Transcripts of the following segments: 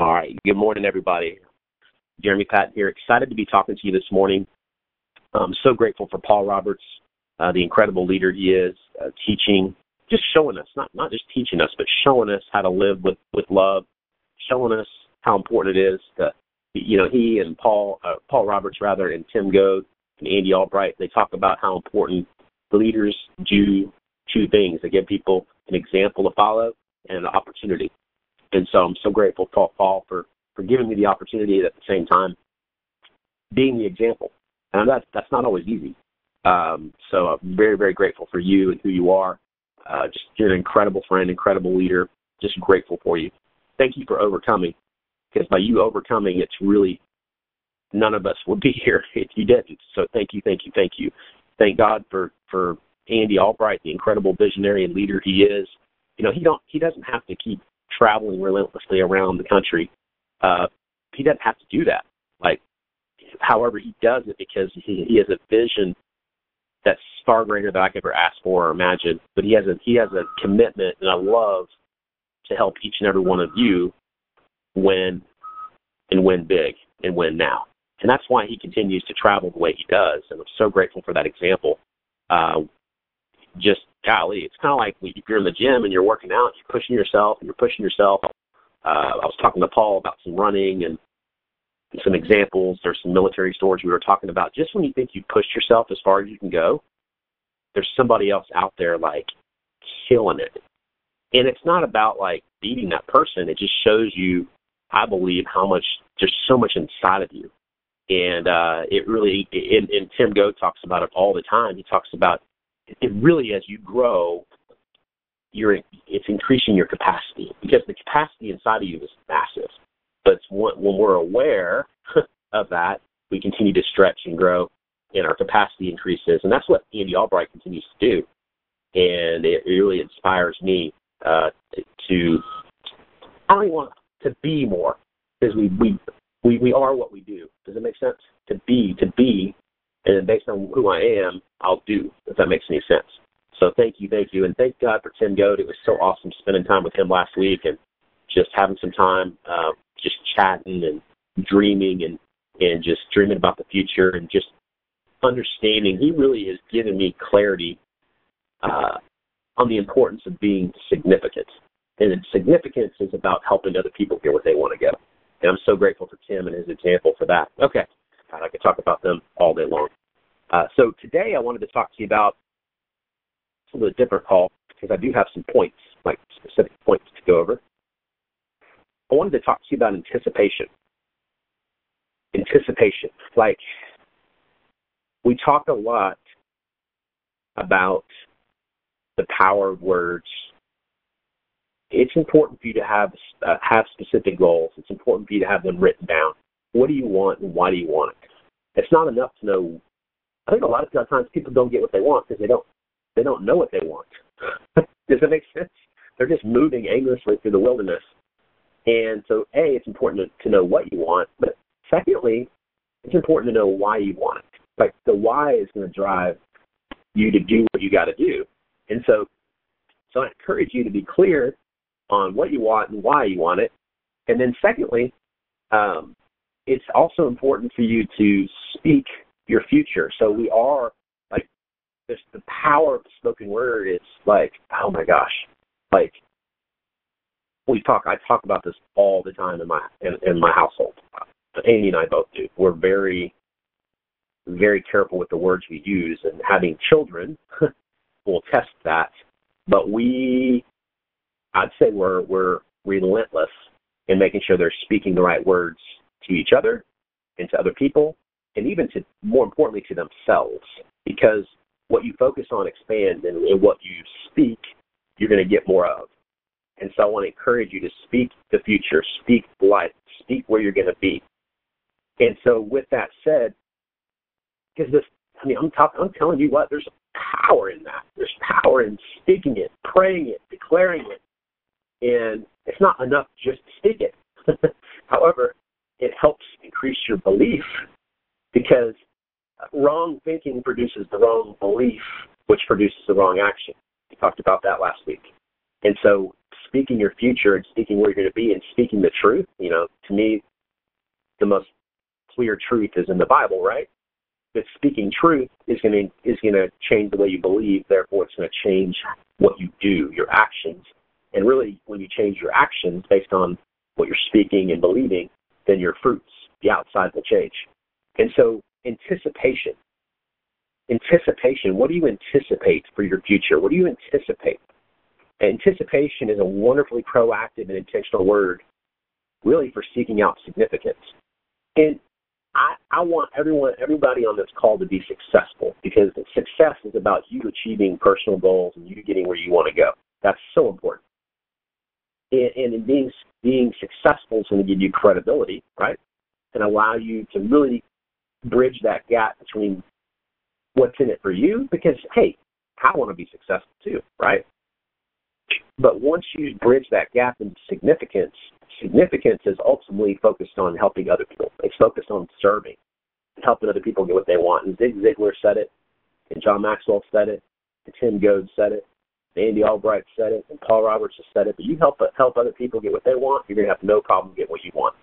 All right. Good morning, everybody. Jeremy Patton here. Excited to be talking to you this morning. I'm so grateful for Paul Roberts, uh, the incredible leader he is, uh, teaching, just showing us, not, not just teaching us, but showing us how to live with, with love, showing us how important it is to, you know, he and Paul, uh, Paul Roberts rather, and Tim Goad and Andy Albright, they talk about how important leaders do two things. They give people an example to follow and an opportunity. And so I'm so grateful to Paul for, for giving me the opportunity at the same time being the example. And that's, that's not always easy. Um, so I'm very, very grateful for you and who you are. Uh, just you're an incredible friend, incredible leader. Just grateful for you. Thank you for overcoming. Because by you overcoming, it's really none of us would be here if you didn't. So thank you, thank you, thank you. Thank God for for Andy Albright, the incredible visionary and leader he is. You know, he don't he doesn't have to keep traveling relentlessly around the country. Uh, he doesn't have to do that. Like, however, he does it because he, he has a vision that's far greater than I could ever ask for or imagine. But he has a he has a commitment and a love to help each and every one of you win and win big and win now. And that's why he continues to travel the way he does. And I'm so grateful for that example. Uh, just golly, it's kind of like if you're in the gym and you're working out, you're pushing yourself and you're pushing yourself. Uh, I was talking to Paul about some running and some examples. There's some military stories we were talking about. Just when you think you pushed yourself as far as you can go, there's somebody else out there like killing it. And it's not about like beating that person. It just shows you, I believe, how much there's so much inside of you. And uh, it really, and, and Tim Goad talks about it all the time. He talks about it really, as you grow, you're it's increasing your capacity because the capacity inside of you is massive. But when, we're aware of that, we continue to stretch and grow, and our capacity increases. And that's what Andy Albright continues to do. And it really inspires me uh, to, I want to be more because we, we we we are what we do. Does it make sense? To be to be, and based on who I am, I'll do. If that makes any sense. So thank you, thank you, and thank God for Tim Goad. It was so awesome spending time with him last week and just having some time, uh, just chatting and dreaming and and just dreaming about the future and just understanding. He really has given me clarity uh, on the importance of being significant. And significance is about helping other people get where they want to go. And I'm so grateful for Tim and his example for that. Okay. I could talk about them all day long. Uh, so today I wanted to talk to you about a little different call because I do have some points, like specific points to go over. I wanted to talk to you about anticipation. Anticipation. Like, we talk a lot about the power of words it's important for you to have uh, have specific goals. It's important for you to have them written down. What do you want and why do you want it? It's not enough to know. I think a lot of times people don't get what they want because they don't they don't know what they want. Does that make sense? They're just moving aimlessly through the wilderness. And so, a, it's important to, to know what you want, but secondly, it's important to know why you want it. Like the why is going to drive you to do what you got to do. And so, so I encourage you to be clear on what you want and why you want it. And then secondly, um, it's also important for you to speak your future. So we are like just the power of the spoken word is like, oh my gosh. Like we talk I talk about this all the time in my in, in my household. Amy and I both do. We're very very careful with the words we use and having children will test that. But we I'd say we're we're relentless in making sure they're speaking the right words to each other and to other people, and even to more importantly to themselves. Because what you focus on expands, and, and what you speak, you're going to get more of. And so I want to encourage you to speak the future, speak life, speak where you're going to be. And so with that said, because this, I mean, I'm I'm telling you what, there's power in that. There's power in speaking it, praying it, declaring it, and it's not enough just to speak it. However, it helps increase your belief because wrong thinking produces the wrong belief, which produces the wrong action. We talked about that last week. And so speaking your future and speaking where you're going to be and speaking the truth, you know, to me, the most clear truth is in the Bible, right? But speaking truth is going to is going to change the way you believe. Therefore, it's going to change what you do, your actions. And really, when you change your actions based on what you're speaking and believing, then your fruits, the outside will change. And so, anticipation. Anticipation. What do you anticipate for your future? What do you anticipate? Anticipation is a wonderfully proactive and intentional word, really for seeking out significance. And I, I want everyone, everybody on this call to be successful because success is about you achieving personal goals and you getting where you want to go. That's so important. And, and in being being successful is going to give you credibility, right? And allow you to really bridge that gap between what's in it for you because hey, I want to be successful too, right? But once you bridge that gap into significance, significance is ultimately focused on helping other people. It's focused on serving, helping other people get what they want. And Zig Ziglar said it, and John Maxwell said it, and Tim Goad said it, Andy Albright said it, and Paul Roberts has said it. But you help help other people get what they want, you're gonna have no problem getting what you want.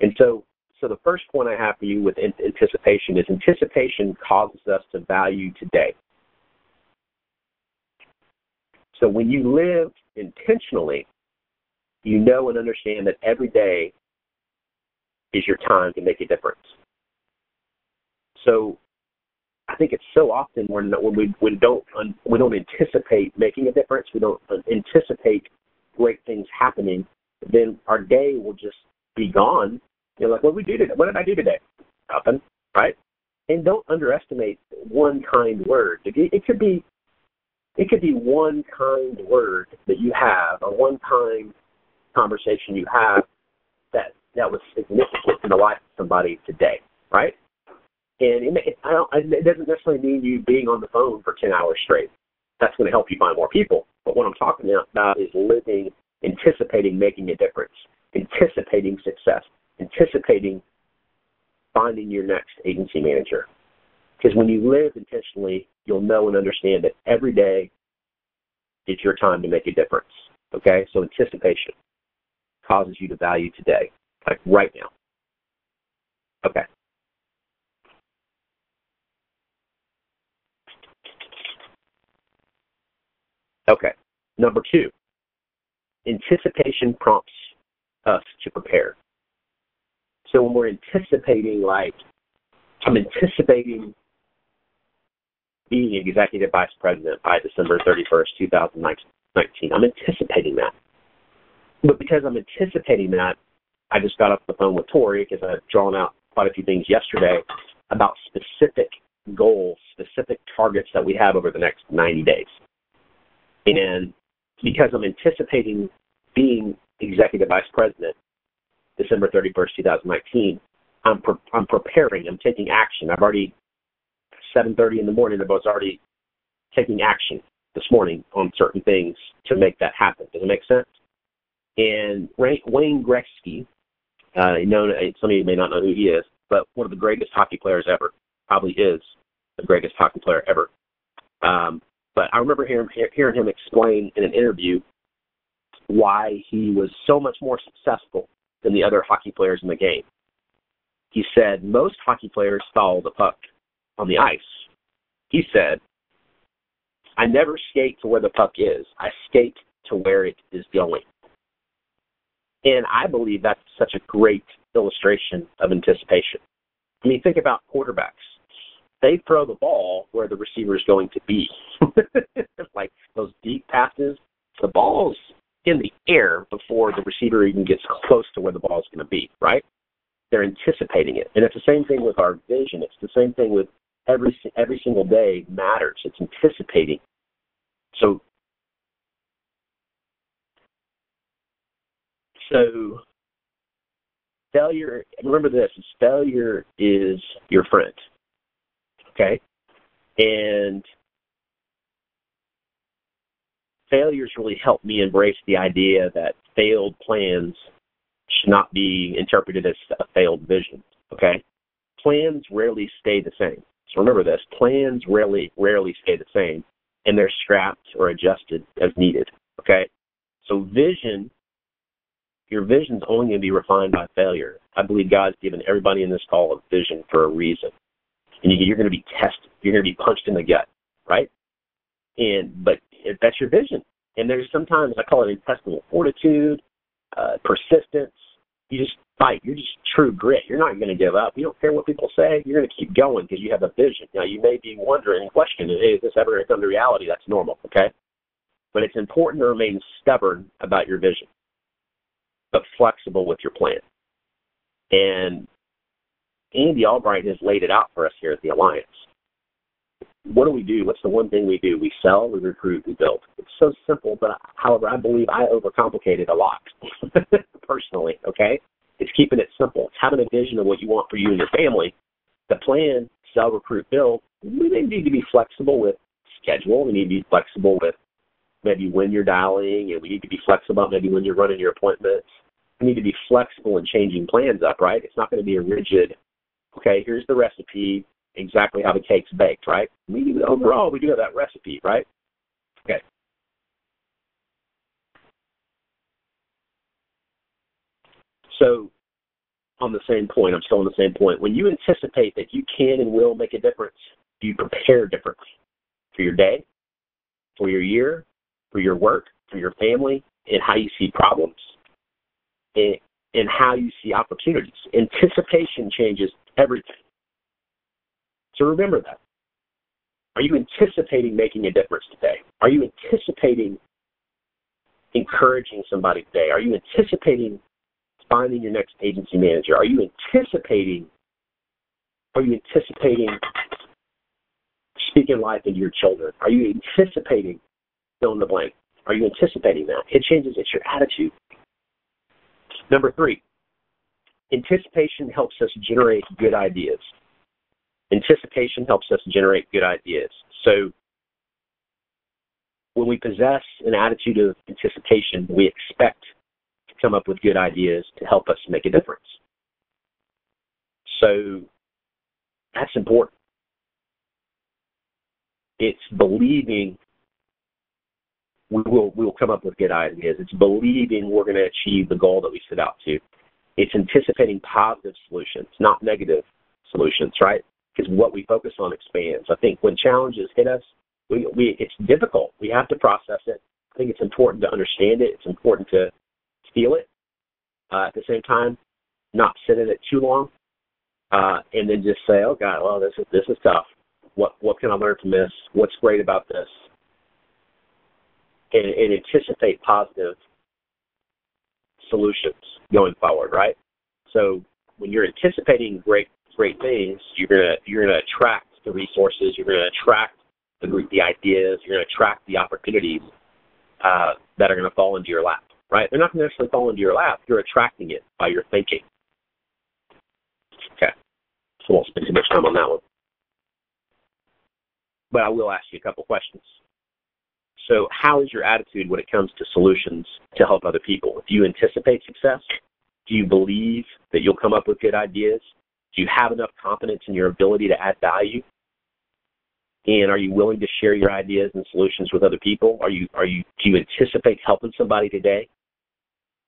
And so, so the first point I have for you with anticipation is anticipation causes us to value today. So when you live intentionally, you know and understand that every day is your time to make a difference. So think it's so often when when we we don't we don't anticipate making a difference, we don't anticipate great things happening, then our day will just be gone. You're like, what did we do today? What did I do today? Nothing, right? And don't underestimate one kind word. It could be it could be one kind word that you have or one kind conversation you have that that was significant in the life of somebody today, right? And it, I don't, it doesn't necessarily mean you being on the phone for 10 hours straight. That's going to help you find more people. But what I'm talking about is living, anticipating making a difference, anticipating success, anticipating finding your next agency manager. Because when you live intentionally, you'll know and understand that every day is your time to make a difference. Okay? So anticipation causes you to value today, like right now. Okay. Okay. Number two, anticipation prompts us to prepare. So when we're anticipating, like, I'm anticipating being executive vice president by December 31st, 2019. I'm anticipating that. But because I'm anticipating that, I just got off the phone with Tori because I've drawn out quite a few things yesterday about specific goals, specific targets that we have over the next 90 days. And because I'm anticipating being executive vice president December 31st, 2019, I'm pre- I'm preparing. I'm taking action. I've already 7:30 in the morning. I was already taking action this morning on certain things to make that happen. Does it make sense? And Wayne Gretzky, uh, known some of you may not know who he is, but one of the greatest hockey players ever, probably is the greatest hockey player ever. Um, I remember hearing, hearing him explain in an interview why he was so much more successful than the other hockey players in the game. He said most hockey players follow the puck on the ice. He said, I never skate to where the puck is. I skate to where it is going. And I believe that's such a great illustration of anticipation. I mean, think about quarterbacks. They throw the ball where the receiver is going to be. like those deep passes, the ball's in the air before the receiver even gets close to where the ball is going to be, right? They're anticipating it. And it's the same thing with our vision. It's the same thing with every every single day matters. It's anticipating. So so failure remember this failure is your friend okay and failures really helped me embrace the idea that failed plans should not be interpreted as a failed vision okay plans rarely stay the same so remember this plans rarely rarely stay the same and they're scrapped or adjusted as needed okay So vision, your vision's only going to be refined by failure. I believe God's given everybody in this call a vision for a reason. And you're going to be tested. You're going to be punched in the gut, right? And but that's your vision. And there's sometimes I call it intestinal fortitude, uh, persistence. You just fight. You're just true grit. You're not going to give up. You don't care what people say. You're going to keep going because you have a vision. Now you may be wondering questioning, hey, is this ever going to come to reality? That's normal, okay? But it's important to remain stubborn about your vision, but flexible with your plan. And Andy Albright has laid it out for us here at the Alliance. What do we do? What's the one thing we do? We sell, we recruit, we build. It's so simple, but however, I believe I overcomplicate it a lot personally, okay? It's keeping it simple. It's having a vision of what you want for you and your family. The plan, sell, recruit, build, we may need to be flexible with schedule. We need to be flexible with maybe when you're dialing, and we need to be flexible about maybe when you're running your appointments. We need to be flexible in changing plans up, right? It's not going to be a rigid, okay, here's the recipe, exactly how the cake's baked, right? We overall we do have that recipe, right? Okay. So on the same point, I'm still on the same point. When you anticipate that you can and will make a difference, you prepare differently for your day, for your year, for your work, for your family, and how you see problems, and, and how you see opportunities. Anticipation changes everything. So remember that. Are you anticipating making a difference today? Are you anticipating encouraging somebody today? Are you anticipating finding your next agency manager? Are you anticipating are you anticipating speaking life into your children? Are you anticipating fill in the blank? Are you anticipating that? It changes, it's your attitude. Number three, anticipation helps us generate good ideas. Anticipation helps us generate good ideas. So when we possess an attitude of anticipation, we expect to come up with good ideas to help us make a difference. So that's important. It's believing we will we will come up with good ideas. It's believing we're going to achieve the goal that we set out to. It's anticipating positive solutions, not negative solutions, right? Because what we focus on expands. I think when challenges hit us, we, we it's difficult. We have to process it. I think it's important to understand it. It's important to feel it. Uh, at the same time, not sit in it too long, uh, and then just say, "Oh God, well this is this is tough. What what can I learn from this? What's great about this? and, and anticipate positive solutions going forward, right? So when you're anticipating great great things, you're gonna you're gonna attract the resources, you're gonna attract the the ideas, you're gonna attract the opportunities uh, that are gonna fall into your lap, right? They're not gonna necessarily fall into your lap. You're attracting it by your thinking. Okay, so I won't spend too much time on that one, but I will ask you a couple questions. So, how is your attitude when it comes to solutions to help other people? Do you anticipate success? Do you believe that you'll come up with good ideas? Do you have enough confidence in your ability to add value? And are you willing to share your ideas and solutions with other people? Are you are you do you anticipate helping somebody today?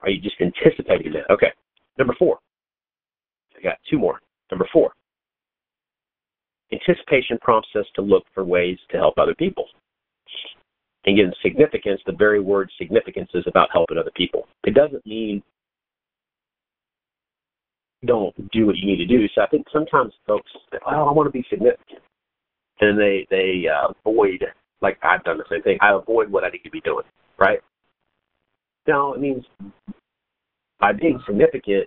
Are you just anticipating that? Okay. Number four. I got two more. Number four. Anticipation prompts us to look for ways to help other people. And again, significance, the very word significance is about helping other people. It doesn't mean don't do what you need to do. So I think sometimes folks say, oh, I want to be significant. And they, they uh, avoid, like I've done the same thing, I avoid what I need to be doing, right? Now, it means by being significant,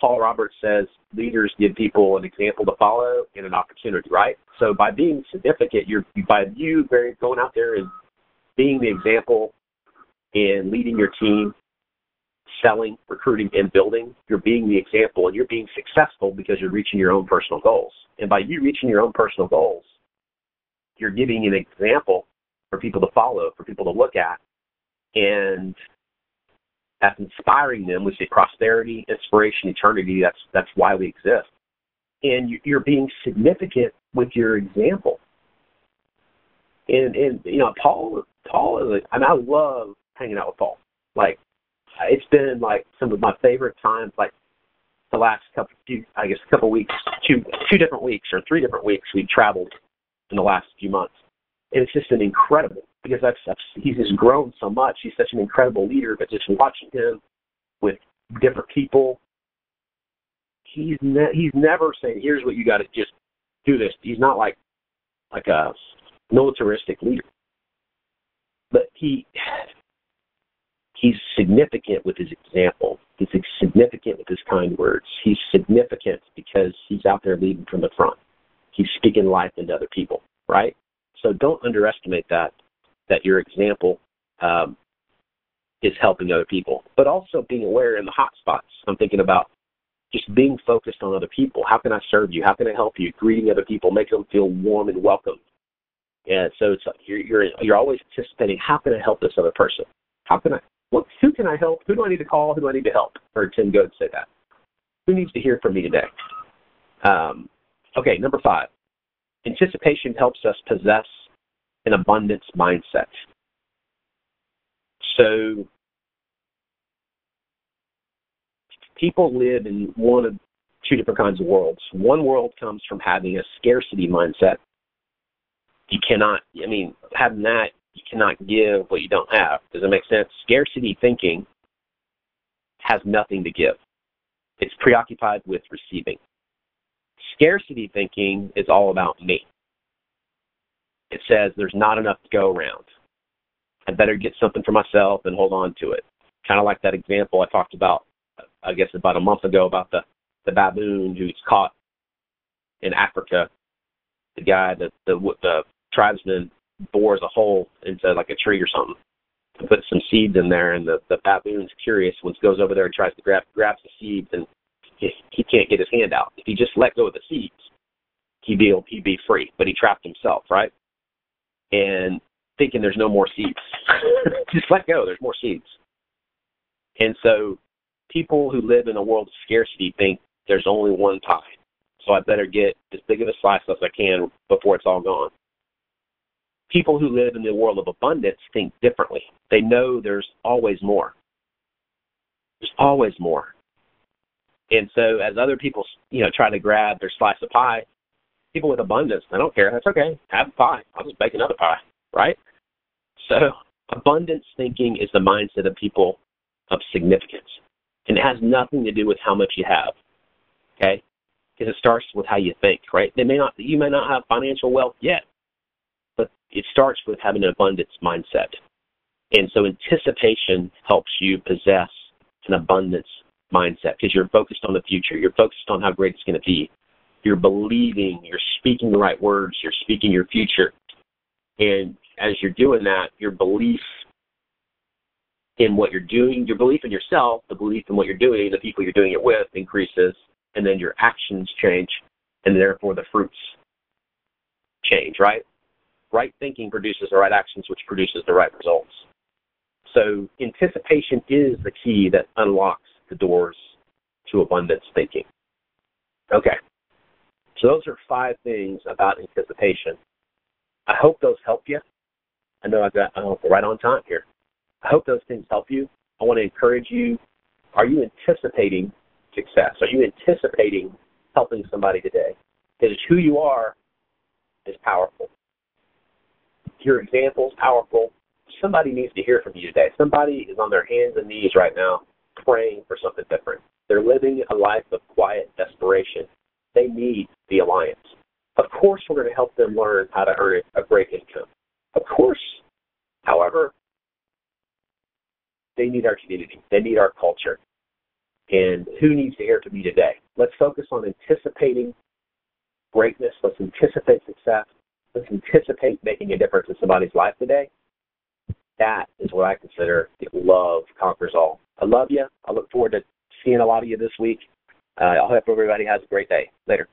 Paul Roberts says leaders give people an example to follow and an opportunity, right? So by being significant, you're by you very going out there and being the example in leading your team, selling, recruiting, and building, you're being the example and you're being successful because you're reaching your own personal goals. And by you reaching your own personal goals, you're giving an example for people to follow, for people to look at, and that's inspiring them. We say prosperity, inspiration, eternity. That's that's why we exist. And you're being significant with your example. And and you know, Paul Paul is, a, and I love hanging out with Paul. Like uh, it's been like some of my favorite times. Like the last couple, few, I guess, a couple weeks, two two different weeks or three different weeks we traveled in the last few months, and it's just been incredible because I've, he's just grown so much. He's such an incredible leader, but just watching him with different people, he's ne- he's never saying, "Here's what you got to just do this." He's not like like a militaristic leader, he he's significant with his example. He's significant with his kind words. He's significant because he's out there leading from the front. He's speaking life into other people, right? So don't underestimate that that your example um, is helping other people, but also being aware in the hot spots. I'm thinking about just being focused on other people. How can I serve you? How can I help you? Greeting other people, make them feel warm and welcome. And so it's you're you're you're always anticipating how can I help this other person? How can I? What, who can I help? Who do I need to call? Who do I need to help? Or Tim Goad say that. Who needs to hear from me today? Um, okay, number five. Anticipation helps us possess an abundance mindset. So people live in one of two different kinds of worlds. One world comes from having a scarcity mindset. You cannot, I mean, having that, you cannot give what you don't have. Does that make sense? Scarcity thinking has nothing to give. It's preoccupied with receiving. Scarcity thinking is all about me. It says there's not enough to go around. I better get something for myself and hold on to it. Kind of like that example I talked about, I guess about a month ago about the the baboon who's caught in Africa. The guy, the the, the tribesman bores a hole into like a tree or something to put some seeds in there, and the the baboon's curious. Once goes over there and tries to grab grabs the seeds, and he, he can't get his hand out. If he just let go of the seeds, he'd be he'd be free. But he trapped himself, right? And thinking there's no more seeds. Just let go. There's more seeds. And so people who live in a world of scarcity think there's only one pie. So I better get as big of a slice as I can before it's all gone. People who live in the world of abundance think differently. They know there's always more. There's always more. And so as other people, you know, try to grab their slice of pie, people with abundance, they don't care. That's okay. Have a pie. I'll just bake another pie right? So abundance thinking is the mindset of people of significance. And it has nothing to do with how much you have. Okay? Because it starts with how you think, right? They may not you may not have financial wealth yet, it starts with having an abundance mindset. And so anticipation helps you possess an abundance mindset because you're focused on the future. You're focused on how great it's going to be. You're believing, you're speaking the right words, you're speaking your future. And as you're doing that, your belief in what you're doing, your belief in yourself, the belief in what you're doing, the people you're doing it with increases, and then your actions change, and therefore the fruits change, right? Right thinking produces the right actions, which produces the right results. So anticipation is the key that unlocks the doors to abundance thinking. Okay. So those are five things about anticipation. I hope those help you. I know I got uh, right on time here. I hope those things help you. I want to encourage you. Are you anticipating success? Are you anticipating helping somebody today? Because who you are is powerful. Your example is powerful. Somebody needs to hear from you today. Somebody is on their hands and knees right now praying for something different. They're living a life of quiet desperation. They need the alliance. Of course, we're going to help them learn how to earn a great income. Of course. However, they need our community. They need our culture. And who needs to hear from me today? Let's focus on anticipating greatness. Let's anticipate success. Let's anticipate making a difference in somebody's life today. That is what I consider love conquers all. I love you. I look forward to seeing a lot of you this week. Uh, I hope everybody has a great day. Later.